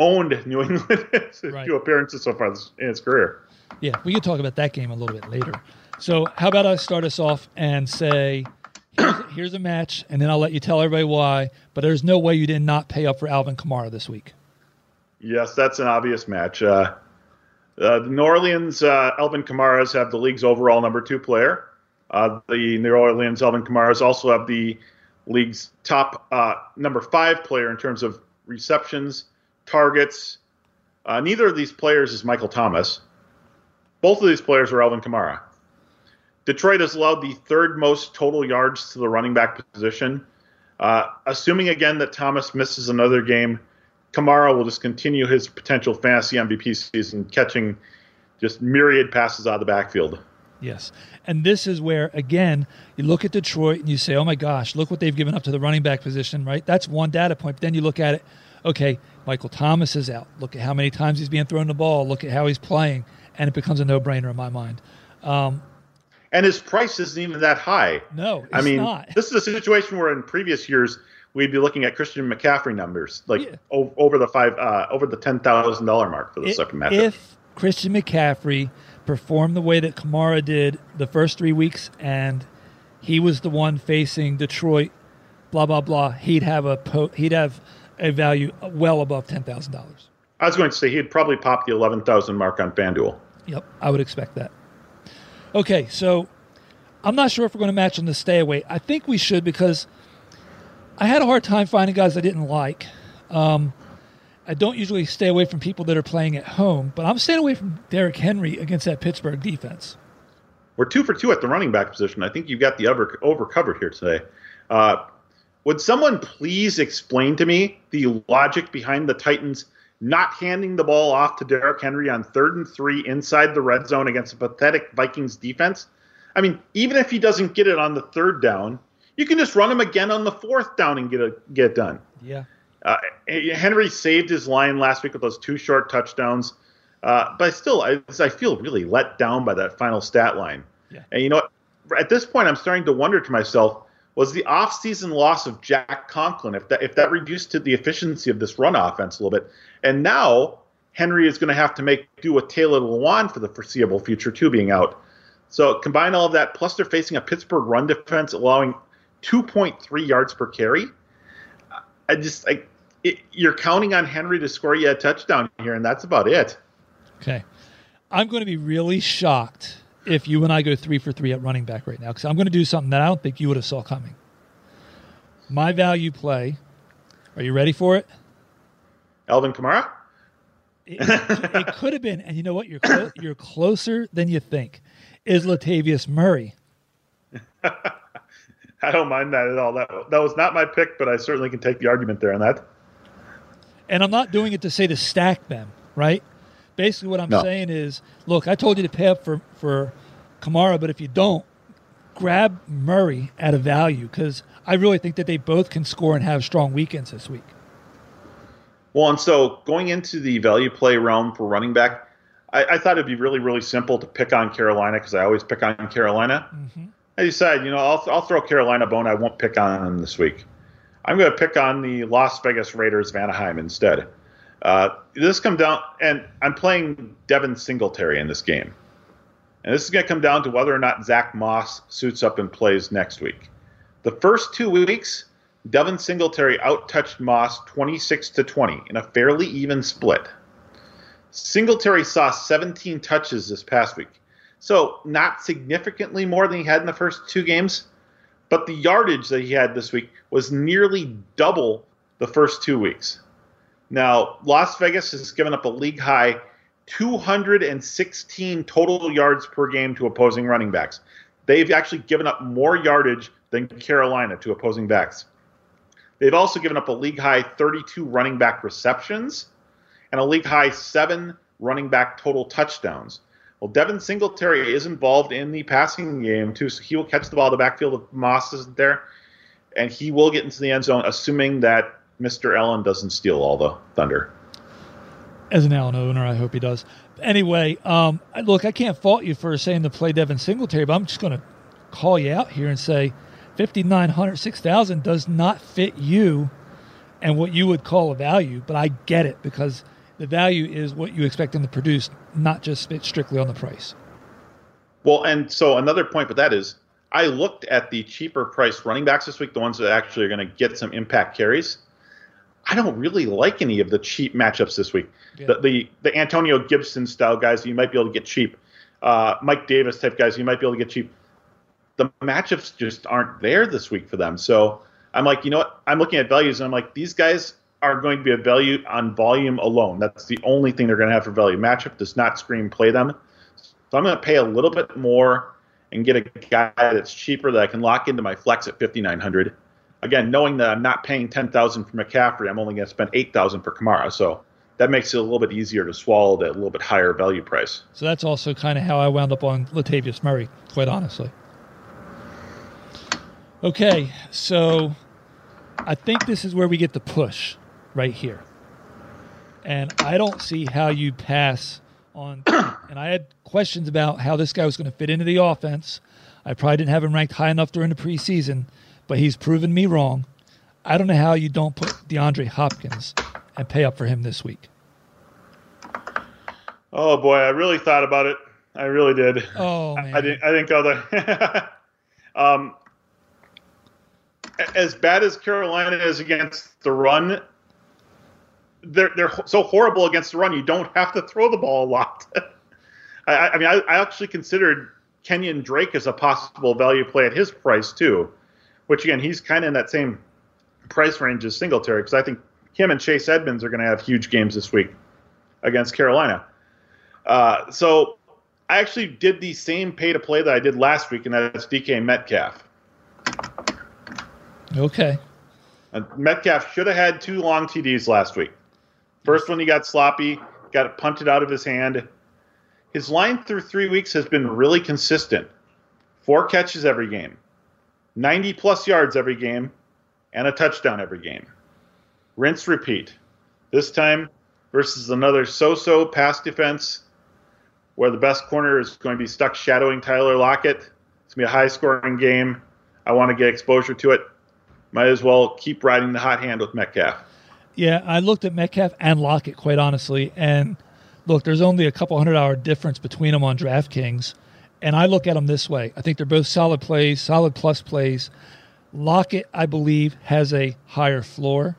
owned New England right. few appearances so far in his career. Yeah, we could talk about that game a little bit later. So, how about I start us off and say, here's, here's a match, and then I'll let you tell everybody why. But there's no way you did not pay up for Alvin Kamara this week. Yes, that's an obvious match. Uh, uh, the New Orleans uh, Alvin Kamara's have the league's overall number two player. Uh, the New Orleans Alvin Kamara's also have the league's top uh, number five player in terms of receptions, targets. Uh, neither of these players is Michael Thomas. Both of these players are Alvin Kamara. Detroit has allowed the third most total yards to the running back position. Uh, assuming again that Thomas misses another game, Kamara will just continue his potential fantasy MVP season, catching just myriad passes out of the backfield. Yes. And this is where, again, you look at Detroit and you say, oh my gosh, look what they've given up to the running back position, right? That's one data point. But then you look at it, okay, Michael Thomas is out. Look at how many times he's being thrown the ball. Look at how he's playing. And it becomes a no brainer in my mind. Um, and his price isn't even that high. No, I mean, not. this is a situation where in previous years we'd be looking at Christian McCaffrey numbers, like yeah. o- over the five, uh, over the ten thousand dollar mark for the second matchup. If Christian McCaffrey performed the way that Kamara did the first three weeks, and he was the one facing Detroit, blah blah blah, he'd have a po- he'd have a value well above ten thousand dollars. I was going to say he'd probably pop the eleven thousand mark on FanDuel. Yep, I would expect that. Okay, so I'm not sure if we're going to match on the stay away. I think we should because I had a hard time finding guys I didn't like. Um, I don't usually stay away from people that are playing at home, but I'm staying away from Derrick Henry against that Pittsburgh defense. We're two for two at the running back position. I think you've got the over, over covered here today. Uh, would someone please explain to me the logic behind the Titans not handing the ball off to Derrick Henry on third and three inside the red zone against a pathetic Vikings defense? I mean, even if he doesn't get it on the third down, you can just run him again on the fourth down and get a, get it done. Yeah. Uh, Henry saved his line last week with those two short touchdowns, uh, but I still I, I feel really let down by that final stat line. Yeah. And you know? At this point, I'm starting to wonder to myself was the offseason loss of Jack Conklin, if that if that reduced to the efficiency of this run offense a little bit. And now Henry is going to have to make do with Taylor Lewan for the foreseeable future too, being out. So combine all of that, plus they're facing a Pittsburgh run defense allowing 2.3 yards per carry. I just like you're counting on Henry to score you a touchdown here, and that's about it. Okay, I'm going to be really shocked if you and I go three for three at running back right now because I'm going to do something that I don't think you would have saw coming. My value play. Are you ready for it? Alvin Kamara. It, it could have been, and you know what? You're clo- you're closer than you think. Is Latavius Murray? I don't mind that at all. That that was not my pick, but I certainly can take the argument there on that. And I'm not doing it to say to stack them, right? Basically, what I'm no. saying is, look, I told you to pay up for for Kamara, but if you don't, grab Murray at a value because I really think that they both can score and have strong weekends this week. Well, and so going into the value play realm for running back, I, I thought it'd be really, really simple to pick on Carolina because I always pick on Carolina. Mm-hmm. I decided, you know, I'll, I'll throw Carolina bone. I won't pick on them this week. I'm going to pick on the Las Vegas Raiders of Anaheim instead. Uh, this come down, and I'm playing Devin Singletary in this game, and this is going to come down to whether or not Zach Moss suits up and plays next week. The first two weeks, Devin Singletary outtouched Moss 26 to 20 in a fairly even split. Singletary saw 17 touches this past week, so not significantly more than he had in the first two games, but the yardage that he had this week was nearly double the first two weeks. Now, Las Vegas has given up a league high 216 total yards per game to opposing running backs. They've actually given up more yardage than Carolina to opposing backs. They've also given up a league high 32 running back receptions and a league high seven running back total touchdowns. Well, Devin Singletary is involved in the passing game too, so he will catch the ball in the backfield if Moss isn't there, and he will get into the end zone, assuming that Mr. Allen doesn't steal all the thunder. As an Allen owner, I hope he does. Anyway, um, look, I can't fault you for saying to play Devin Singletary, but I'm just going to call you out here and say 5,900, 6,000 does not fit you and what you would call a value, but I get it because the value is what you expect them to produce, not just strictly on the price. Well, and so another point with that is I looked at the cheaper priced running backs this week, the ones that actually are going to get some impact carries. I don't really like any of the cheap matchups this week. Yeah. The, the, the Antonio Gibson style guys you might be able to get cheap, uh, Mike Davis type guys you might be able to get cheap. The matchups just aren't there this week for them. So I'm like, you know what? I'm looking at values and I'm like, these guys are going to be a value on volume alone. That's the only thing they're going to have for value. Matchup does not screen play them. So I'm going to pay a little bit more and get a guy that's cheaper that I can lock into my flex at 5900. Again, knowing that I'm not paying 10,000 for McCaffrey, I'm only going to spend 8,000 for Kamara. So that makes it a little bit easier to swallow that little bit higher value price. So that's also kind of how I wound up on Latavius Murray, quite honestly. Okay, so I think this is where we get the push right here. And I don't see how you pass on. and I had questions about how this guy was going to fit into the offense. I probably didn't have him ranked high enough during the preseason, but he's proven me wrong. I don't know how you don't put DeAndre Hopkins and pay up for him this week. Oh boy, I really thought about it. I really did. Oh man. I, didn't. I didn't go there. um, as bad as Carolina is against the run, they're they're so horrible against the run. You don't have to throw the ball a lot. I, I, mean, I, I, actually considered Kenyon Drake as a possible value play at his price too, which again he's kind of in that same price range as Singletary because I think him and Chase Edmonds are going to have huge games this week against Carolina. Uh, so I actually did the same pay to play that I did last week, and that's DK Metcalf. Okay. And Metcalf should have had two long TDs last week. First one he got sloppy, got it punted out of his hand. His line through three weeks has been really consistent. Four catches every game, 90 plus yards every game, and a touchdown every game. Rinse, repeat. This time versus another so so pass defense where the best corner is going to be stuck shadowing Tyler Lockett. It's going to be a high scoring game. I want to get exposure to it. Might as well keep riding the hot hand with Metcalf. Yeah, I looked at Metcalf and Lockett quite honestly, and look, there's only a couple hundred hour difference between them on DraftKings, and I look at them this way. I think they're both solid plays, solid plus plays. Lockett, I believe, has a higher floor.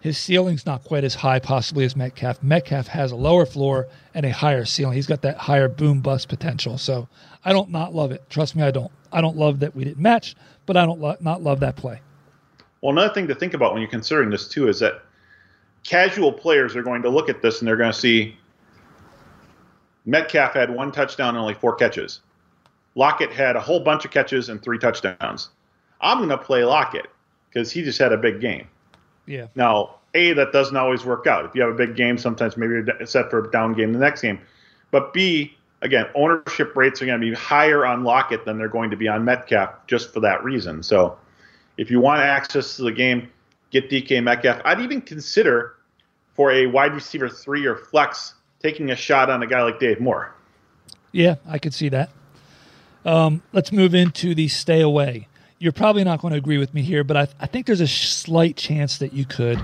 His ceiling's not quite as high, possibly as Metcalf. Metcalf has a lower floor and a higher ceiling. He's got that higher boom bust potential. So I don't not love it. Trust me, I don't. I don't love that we didn't match, but I don't lo- not love that play. Well, another thing to think about when you're considering this too is that casual players are going to look at this and they're going to see Metcalf had one touchdown and only four catches. Lockett had a whole bunch of catches and three touchdowns. I'm going to play Lockett because he just had a big game. Yeah. Now, A, that doesn't always work out. If you have a big game, sometimes maybe you're set for a down game the next game. But B, again, ownership rates are going to be higher on Lockett than they're going to be on Metcalf just for that reason. So if you want access to the game, get DK Metcalf. I'd even consider for a wide receiver three or flex taking a shot on a guy like Dave Moore. Yeah, I could see that. Um, let's move into the stay away. You're probably not going to agree with me here, but I, I think there's a slight chance that you could.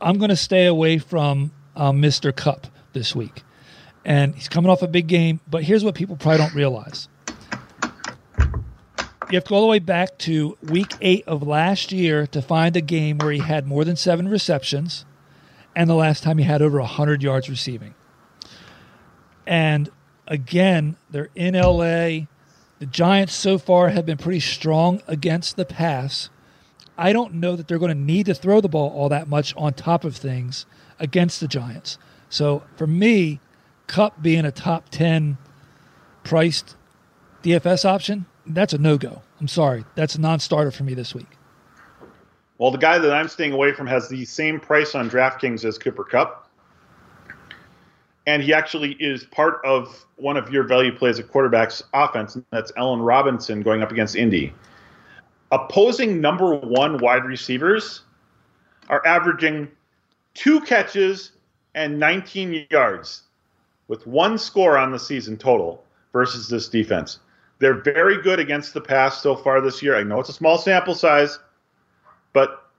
I'm going to stay away from uh, Mr. Kupp this week. And he's coming off a big game, but here's what people probably don't realize you have to go all the way back to week eight of last year to find a game where he had more than seven receptions and the last time he had over 100 yards receiving. And again, they're in LA. The Giants so far have been pretty strong against the pass. I don't know that they're going to need to throw the ball all that much on top of things against the Giants. So for me, Kupp being a top 10 priced DFS option, that's a no go. I'm sorry. That's a non starter for me this week. Well, the guy that I'm staying away from has the same price on DraftKings as Cooper Kupp. And he actually is part of one of your value plays at quarterback's offense, and that's Allen Robinson going up against Indy. Opposing number one wide receivers are averaging two catches and 19 yards with one score on the season total versus this defense. They're very good against the pass so far this year. I know it's a small sample size, but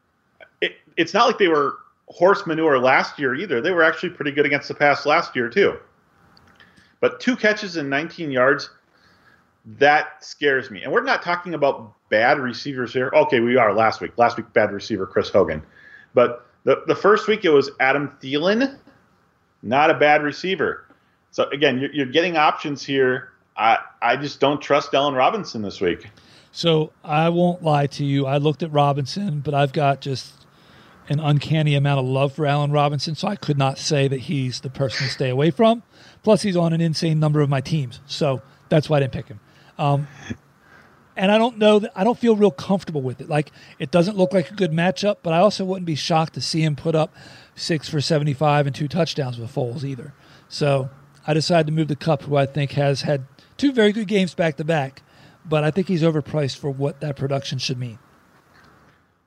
it, it's not like they were horse manure last year either. They were actually pretty good against the pass last year too. But two catches and 19 yards, that scares me. And we're not talking about bad receivers here. Okay, we are last week. Last week, bad receiver Chris Hogan. But the, the first week it was Adam Thielen, not a bad receiver. So again, you're, you're getting options here. I, I just don't trust Allen Robinson this week. So I won't lie to you. I looked at Robinson, but I've got just an uncanny amount of love for Allen Robinson, so I could not say that he's the person to stay away from. Plus, he's on an insane number of my teams, so that's why I didn't pick him. Um, and I don't know that I don't feel real comfortable with it. Like it doesn't look like a good matchup, but I also wouldn't be shocked to see him put up six for seventy-five and two touchdowns with Foles either. So I decided to move the Kupp, who I think has had two very good games back to back, but I think he's overpriced for what that production should mean.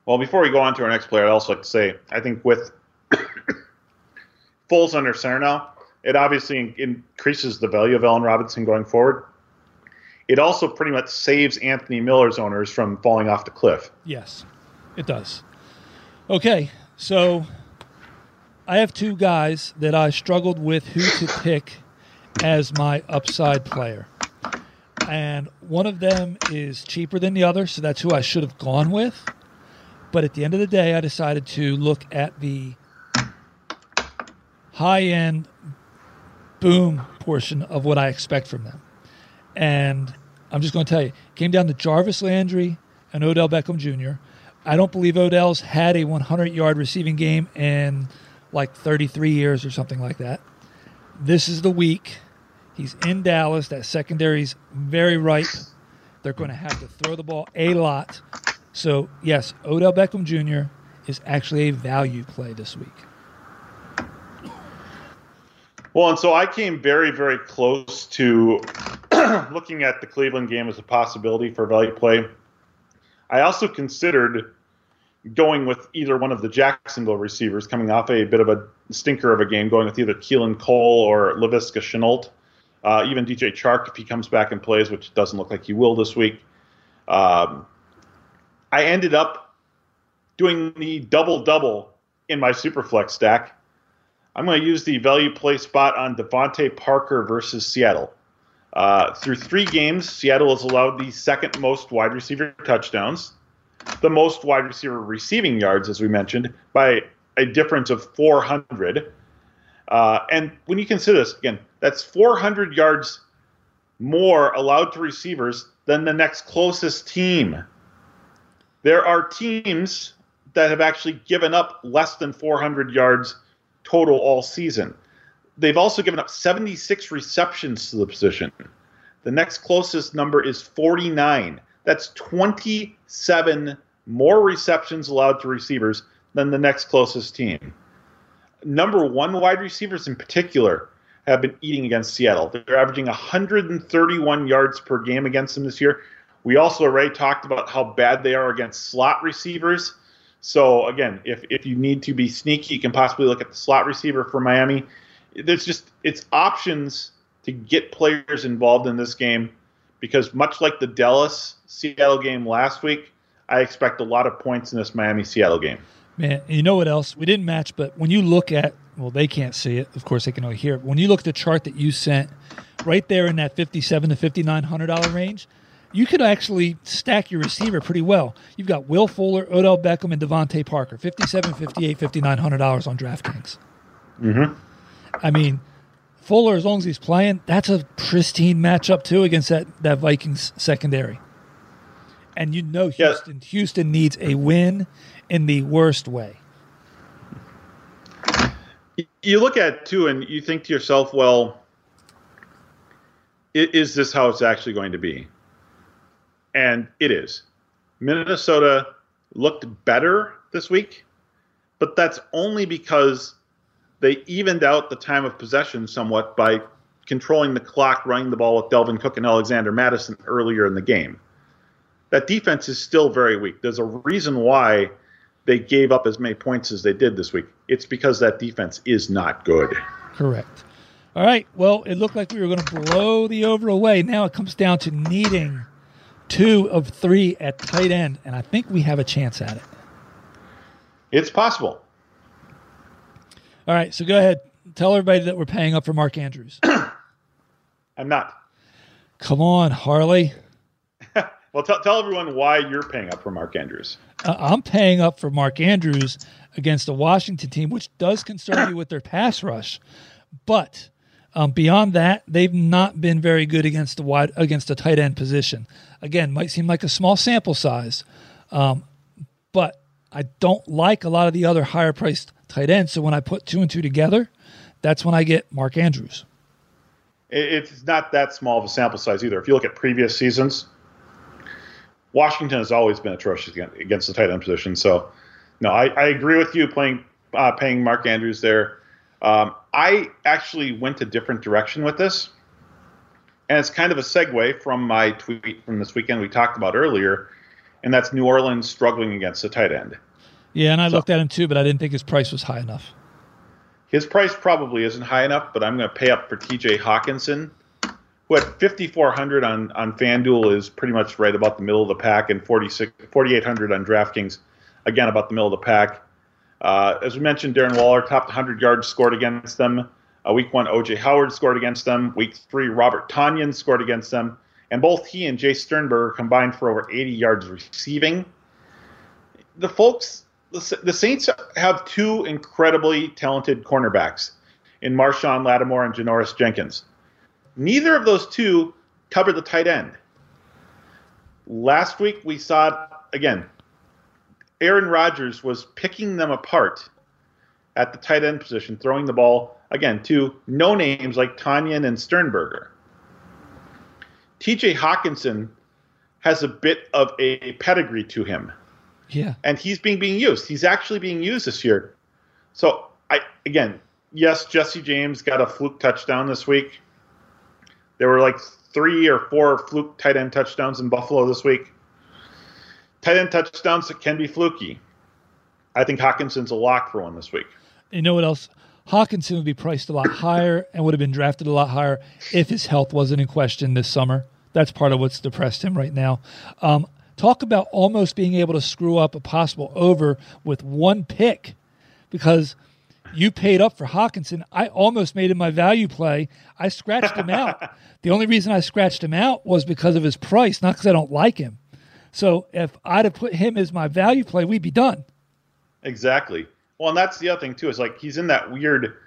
Well, before we go on to our next player, I'd also like to say I think with Foles under center now, it obviously increases the value of Allen Robinson going forward. It also pretty much saves Anthony Miller's owners from falling off the cliff. Yes, it does. Okay, so I have two guys that I struggled with who to pick as my upside player. And one of them is cheaper than the other, so that's who I should have gone with. But at the end of the day, I decided to look at the high end boom portion of what I expect from them. And I'm just going to tell you, came down to Jarvis Landry and Odell Beckham Jr. I don't believe Odell's had a 100 yard receiving game in like 33 years or something like that. This is the week. He's in Dallas. That secondary's very ripe. They're going to have to throw the ball a lot. So, yes, Odell Beckham Jr. is actually a value play this week. Well, and so I came very, very close to looking at the Cleveland game as a possibility for a value play. I also considered going with either one of the Jacksonville receivers coming off a bit of a stinker of a game, going with either Keelan Cole or Laviska Shenault. Uh, even DJ Chark, if he comes back and plays, which doesn't look like he will this week. Um, I ended up doing the double double in my Superflex stack. I'm going to use the value play spot on DeVante Parker versus Seattle. Uh, through three games, Seattle has allowed the second most wide receiver touchdowns, the most wide receiver receiving yards, as we mentioned, by a difference of 400. Uh, and when you consider this, again, that's 400 yards more allowed to receivers than the next closest team. There are teams that have actually given up less than 400 yards total all season. They've also given up 76 receptions to the position. The next closest number is 49. That's 27 more receptions allowed to receivers than the next closest team. Number one wide receivers in particular have been eating against Seattle. They're averaging 131 yards per game against them this year. We also already talked about how bad they are against slot receivers. So again, if if you need to be sneaky, you can possibly look at the slot receiver for Miami. There's just it's options to get players involved in this game because much like the Dallas Seattle game last week, I expect a lot of points in this Miami Seattle game. Man, you know what else? We didn't match, but when you look at well, they can't see it. Of course, they can only hear it. When you look at the chart that you sent, right there in that fifty-seven to fifty-nine hundred dollar range, you could actually stack your receiver pretty well. You've got Will Fuller, Odell Beckham, and DeVante Parker, 57 58 $5,900 on DraftKings. Mm-hmm. I mean, Fuller, as long as he's playing, that's a pristine matchup, too, against that, that Vikings secondary. And you know Houston, yes. Houston needs a win in the worst way. You look at too, and you think to yourself, well, is this how it's actually going to be? And it is. Minnesota looked better this week, but that's only because they evened out the time of possession somewhat by controlling the clock, running the ball with Dalvin Cook and Alexander Mattison earlier in the game. That defense is still very weak. There's a reason why they gave up as many points as they did this week. It's because that defense is not good. Correct. All right. Well, it looked like we were going to blow the over away. Now it comes down to needing two of three at tight end, and I think we have a chance at it. It's possible. All right. So go ahead. Tell everybody that we're paying up for Mark Andrews. I'm not. Come on, Harley. well, tell, tell everyone why you're paying up for Mark Andrews. Uh, I'm paying up for Mark Andrews against the Washington team, which does concern me with their pass rush. But um, beyond that, they've not been very good against the wide against the tight end position. Again, might seem like a small sample size, um, but I don't like a lot of the other higher priced tight ends. So when I put two and two together, that's when I get Mark Andrews. It's not that small of a sample size either. If you look at previous seasons, Washington has always been atrocious against the tight end position. So, no, I, I agree with you playing uh, paying Mark Andrews there. Um, I actually went a different direction with this, and it's kind of a segue from my tweet from this weekend we talked about earlier, and that's New Orleans struggling against the tight end. Yeah, and I so, looked at him too, but I didn't think his price was high enough. His price probably isn't high enough, but I'm going to pay up for T.J. Hockenson, who at 5400 on on FanDuel is pretty much right about the middle of the pack, and 4800 on DraftKings, again about the middle of the pack. Uh, as we mentioned, Darren Waller topped 100 yards scored against them. Uh, week one, OJ Howard scored against them. Week three, Robert Tonyan scored against them, and both he and Jace Sternberger combined for over 80 yards receiving. The folks, the, Saints have two incredibly talented cornerbacks in Marshon Lattimore and Janoris Jenkins. Neither of those two covered the tight end. Last week we saw it again. Aaron Rodgers was picking them apart at the tight end position, throwing the ball again to no names like Tonyan and Sternberger. TJ Hockenson has a bit of a pedigree to him. Yeah. And he's being being used. He's actually being used this year. So I again, yes, Jesse James got a fluke touchdown this week. There were like three or four fluke tight end touchdowns in Buffalo this week. Tight end touchdowns that can be fluky. I think Hockenson's a lock for one this week. You know what else? Hockenson would be priced a lot higher and would have been drafted a lot higher if his health wasn't in question this summer. That's part of what's depressed him right now. Um, talk about almost being able to screw up a possible over with one pick because – you paid up for Hockenson. I almost made him my value play. I scratched him out. the only reason I scratched him out was because of his price, not because I don't like him. So if I'd have put him as my value play, we'd be done. Exactly. Well, and that's the other thing too. Is like he's in that weird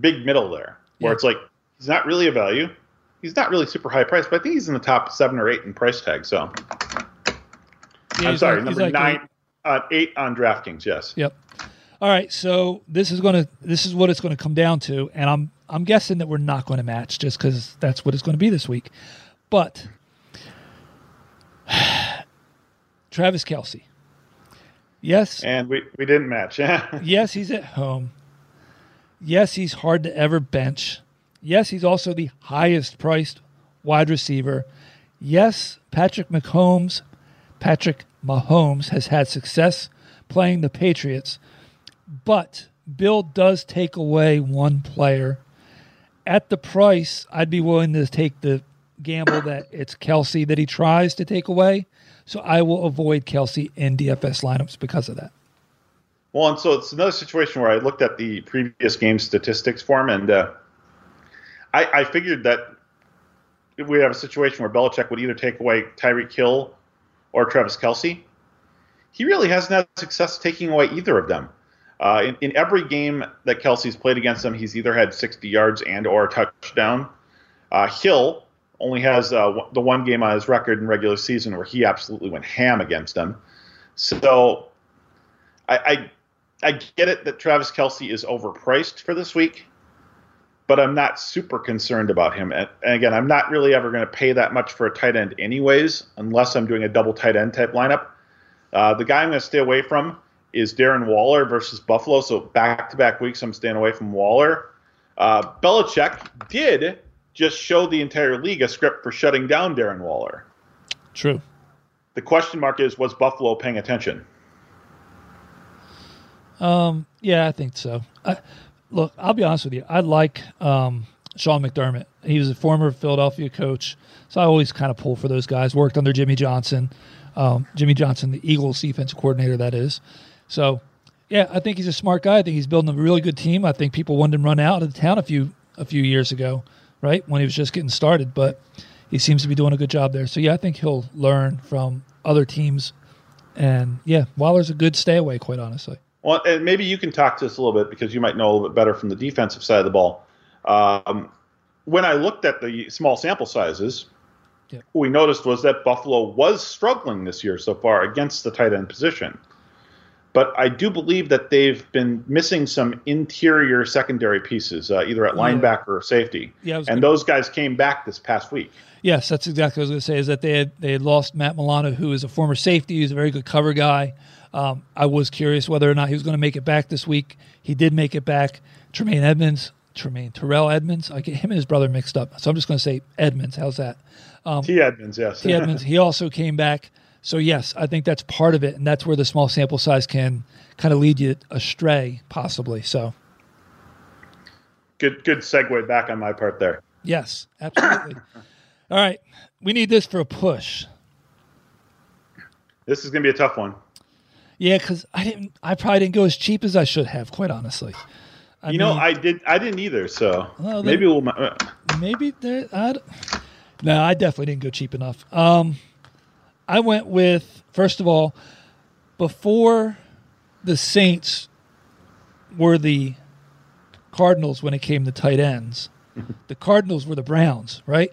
big middle there, where yeah. it's like he's not really a value. He's not really super high price, but I think he's in the top seven or eight in price tag. So yeah, I'm sorry, like, number like nine, uh, eight on DraftKings. Yes. Yep. All right, so this is going to this is what it's going to come down to, and I'm I'm guessing that we're not going to match just because that's what it's going to be this week. But Travis Kelce. yes, and we we didn't match. yes, he's at home. Yes, he's hard to ever bench. Yes, he's also the highest priced wide receiver. Yes, Patrick Mahomes, Patrick Mahomes has had success playing the Patriots but Bill does take away one player. At the price, I'd be willing to take the gamble that it's Kelsey that he tries to take away. So I will avoid Kelce in DFS lineups because of that. Well, and so it's another situation where I looked at the previous game statistics for him, and uh, I, I figured that we have a situation where Belichick would either take away Tyreek Hill or Travis Kelce. He really hasn't had success taking away either of them. Uh, in, in, every game that Kelce's played against him, he's either had 60 yards and or a touchdown. Uh, Hill only has uh, the one game on his record in regular season where he absolutely went ham against him. So I, I, I get it that Travis Kelce is overpriced for this week, but I'm not super concerned about him. And, again, I'm not really ever going to pay that much for a tight end anyways, unless I'm doing a double tight end type lineup. Uh, the guy I'm going to stay away from is Darren Waller versus Buffalo. So back to back weeks, I'm staying away from Waller. Uh, Belichick did just show the entire league a script for shutting down Darren Waller. True. The question mark is was Buffalo paying attention? Um, yeah, I think so. I, look, I'll be honest with you. I like um, Sean McDermott. He was a former Philadelphia coach, so I always kind of pull for those guys. Worked under Jimmy Johnson, um, Jimmy Johnson, the Eagles defensive coordinator, that is. So, yeah, I think he's a smart guy. I think he's building a really good team. I think people wanted him run out of the town a few a few years ago, right when he was just getting started, but he seems to be doing a good job there. So yeah, I think he'll learn from other teams, and yeah, Waller's a good stay away, quite honestly. Well, and maybe you can talk to us a little bit because you might know a little bit better from the defensive side of the ball. Um, when I looked at the small sample sizes, Yeah. what we noticed was that Buffalo was struggling this year so far against the tight end position. But I do believe that they've been missing some interior secondary pieces, uh, either at linebacker or safety. Yeah, and gonna- those guys came back this past week. Yes, that's exactly what I was going to say. Is that they had they had lost Matt Milano, who is a former safety, he's a very good cover guy. Um, I was curious whether or not he was going to make it back this week. He did make it back. Tremaine Edmunds, Tremaine Terrell Edmunds, I get him and his brother mixed up, so I'm just going to say Edmunds. How's that? T. Edmunds, yes. T. Edmunds, he also came back. So yes, I think that's part of it, and that's where the small sample size can kind of lead you astray, possibly. So good, good segue back on my part there. yes, absolutely. All right, we need this for a push. This is going to be a tough one. Yeah, because I didn't. I probably didn't go as cheap as I should have. Quite honestly, I you know, I did. I didn't either. So Well, maybe we'll. Uh, maybe there. I, no, I definitely didn't go cheap enough. Um, I went with first of all, before the Saints were the Cardinals when it came to tight ends. the Cardinals were the Browns, right?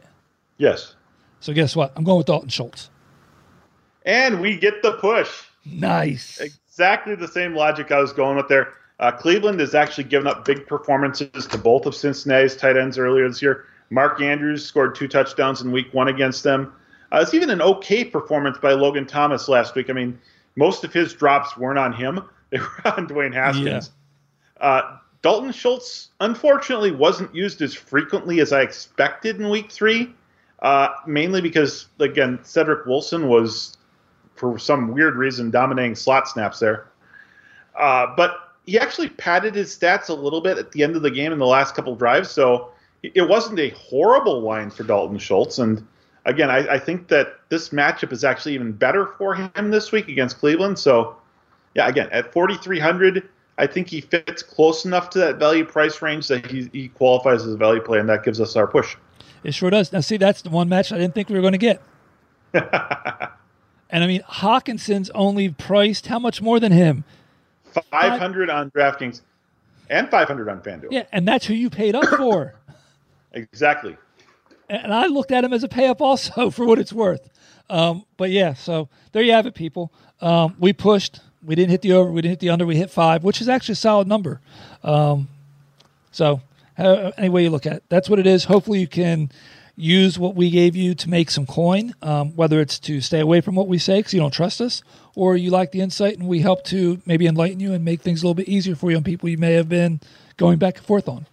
yes. So guess what? I'm going with Dalton Schultz. And we get the push. Nice. Exactly the same logic I was going with there. Uh, Cleveland has actually given up big performances to both of Cincinnati's tight ends earlier this year. Mark Andrews scored two touchdowns in week one against them. Uh, it's even an okay performance by Logan Thomas last week. I mean, most of his drops weren't on him, they were on Dwayne Haskins. Uh, Dalton Schultz, unfortunately, wasn't used as frequently as I expected in week three, uh, mainly because, again, Cedric Wilson was for some weird reason dominating slot snaps there. Uh, but he actually padded his stats a little bit at the end of the game in the last couple drives, so it wasn't a horrible line for Dalton Schultz. And again, I, I think that this matchup is actually even better for him this week against Cleveland. So, yeah, again, at 4,300, I think he fits close enough to that value price range that he, he qualifies as a value play, and that gives us our push. It sure does. Now, see, that's the one match I didn't think we were going to get. and I mean, Hockenson's only priced how much more than him? 500 on DraftKings and 500 on FanDuel. Yeah, and that's who you paid up for. Exactly. And I looked at him as a pay up also for what it's worth. Um, but yeah, so there you have it, people. Um, we pushed. We didn't hit the over. We didn't hit the under. We hit five, which is actually a solid number. Um, so uh, any way you look at it, that's what it is. Hopefully, you can use what we gave you to make some coin. Um, whether it's to stay away from what we say because you don't trust us, or you like the insight and we help to maybe enlighten you and make things a little bit easier for you on people you may have been going back and forth on.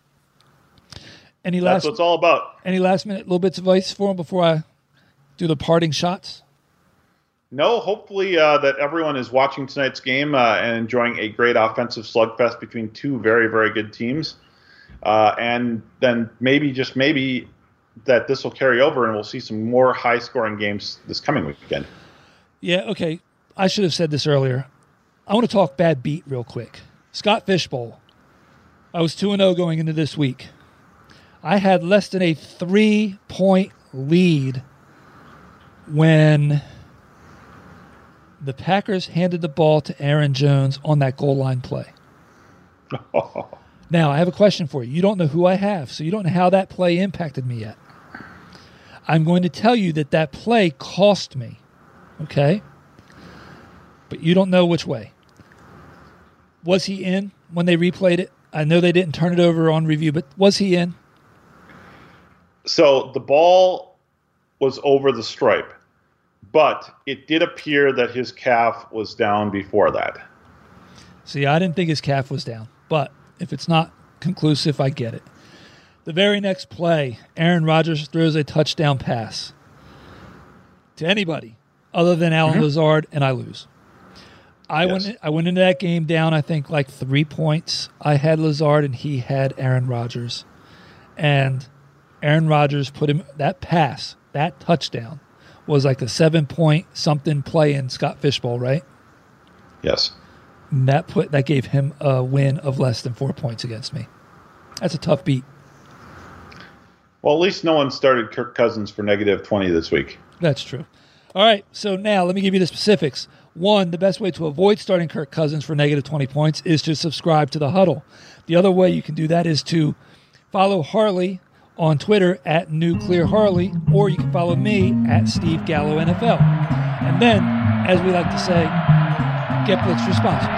Any That's last what it's all about. any last minute little bits of advice for him before I do the parting shots? No, hopefully uh, that everyone is watching tonight's game uh, and enjoying a great offensive slugfest between two very, very good teams. Uh, and then maybe, just maybe, that this will carry over and we'll see some more high scoring games this coming weekend. Yeah, okay. I should have said this earlier. I want to talk bad beat real quick. Scott Fish Bowl. I was 2 0 going into this week. I had less than a three point lead when the Packers handed the ball to Aaron Jones on that goal line play. Now, I have a question for you. You don't know who I have, so you don't know how that play impacted me yet. I'm going to tell you that that play cost me. Okay? But you don't know which way. Was he in when they replayed it? I know they didn't turn it over on review, but was he in? So the ball was over the stripe, but it did appear that his calf was down before that. See, I didn't think his calf was down, but if it's not conclusive, I get it. The very next play, Aaron Rodgers throws a touchdown pass to anybody other than Allen Mm-hmm. Lazard, and I lose. I Yes. went I went into that game down, I think like three points. I had Lazard and he had Aaron Rodgers. And Aaron Rodgers put him that pass, that touchdown was like a seven point something play in Scott Fish Bowl, right? Yes. And that put that gave him a win of less than four points against me. That's a tough beat. Well, at least no one started Kirk Cousins for negative 20 this week. That's true. All right, so now let me give you the specifics. One, the best way to avoid starting Kirk Cousins for negative 20 points is to subscribe to the huddle. The other way you can do that is to follow Harley on Twitter at Nuclear Harley, or you can follow me at Steve Gallo NFL. And then, as we like to say, get blitz responsibly.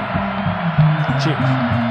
Cheers.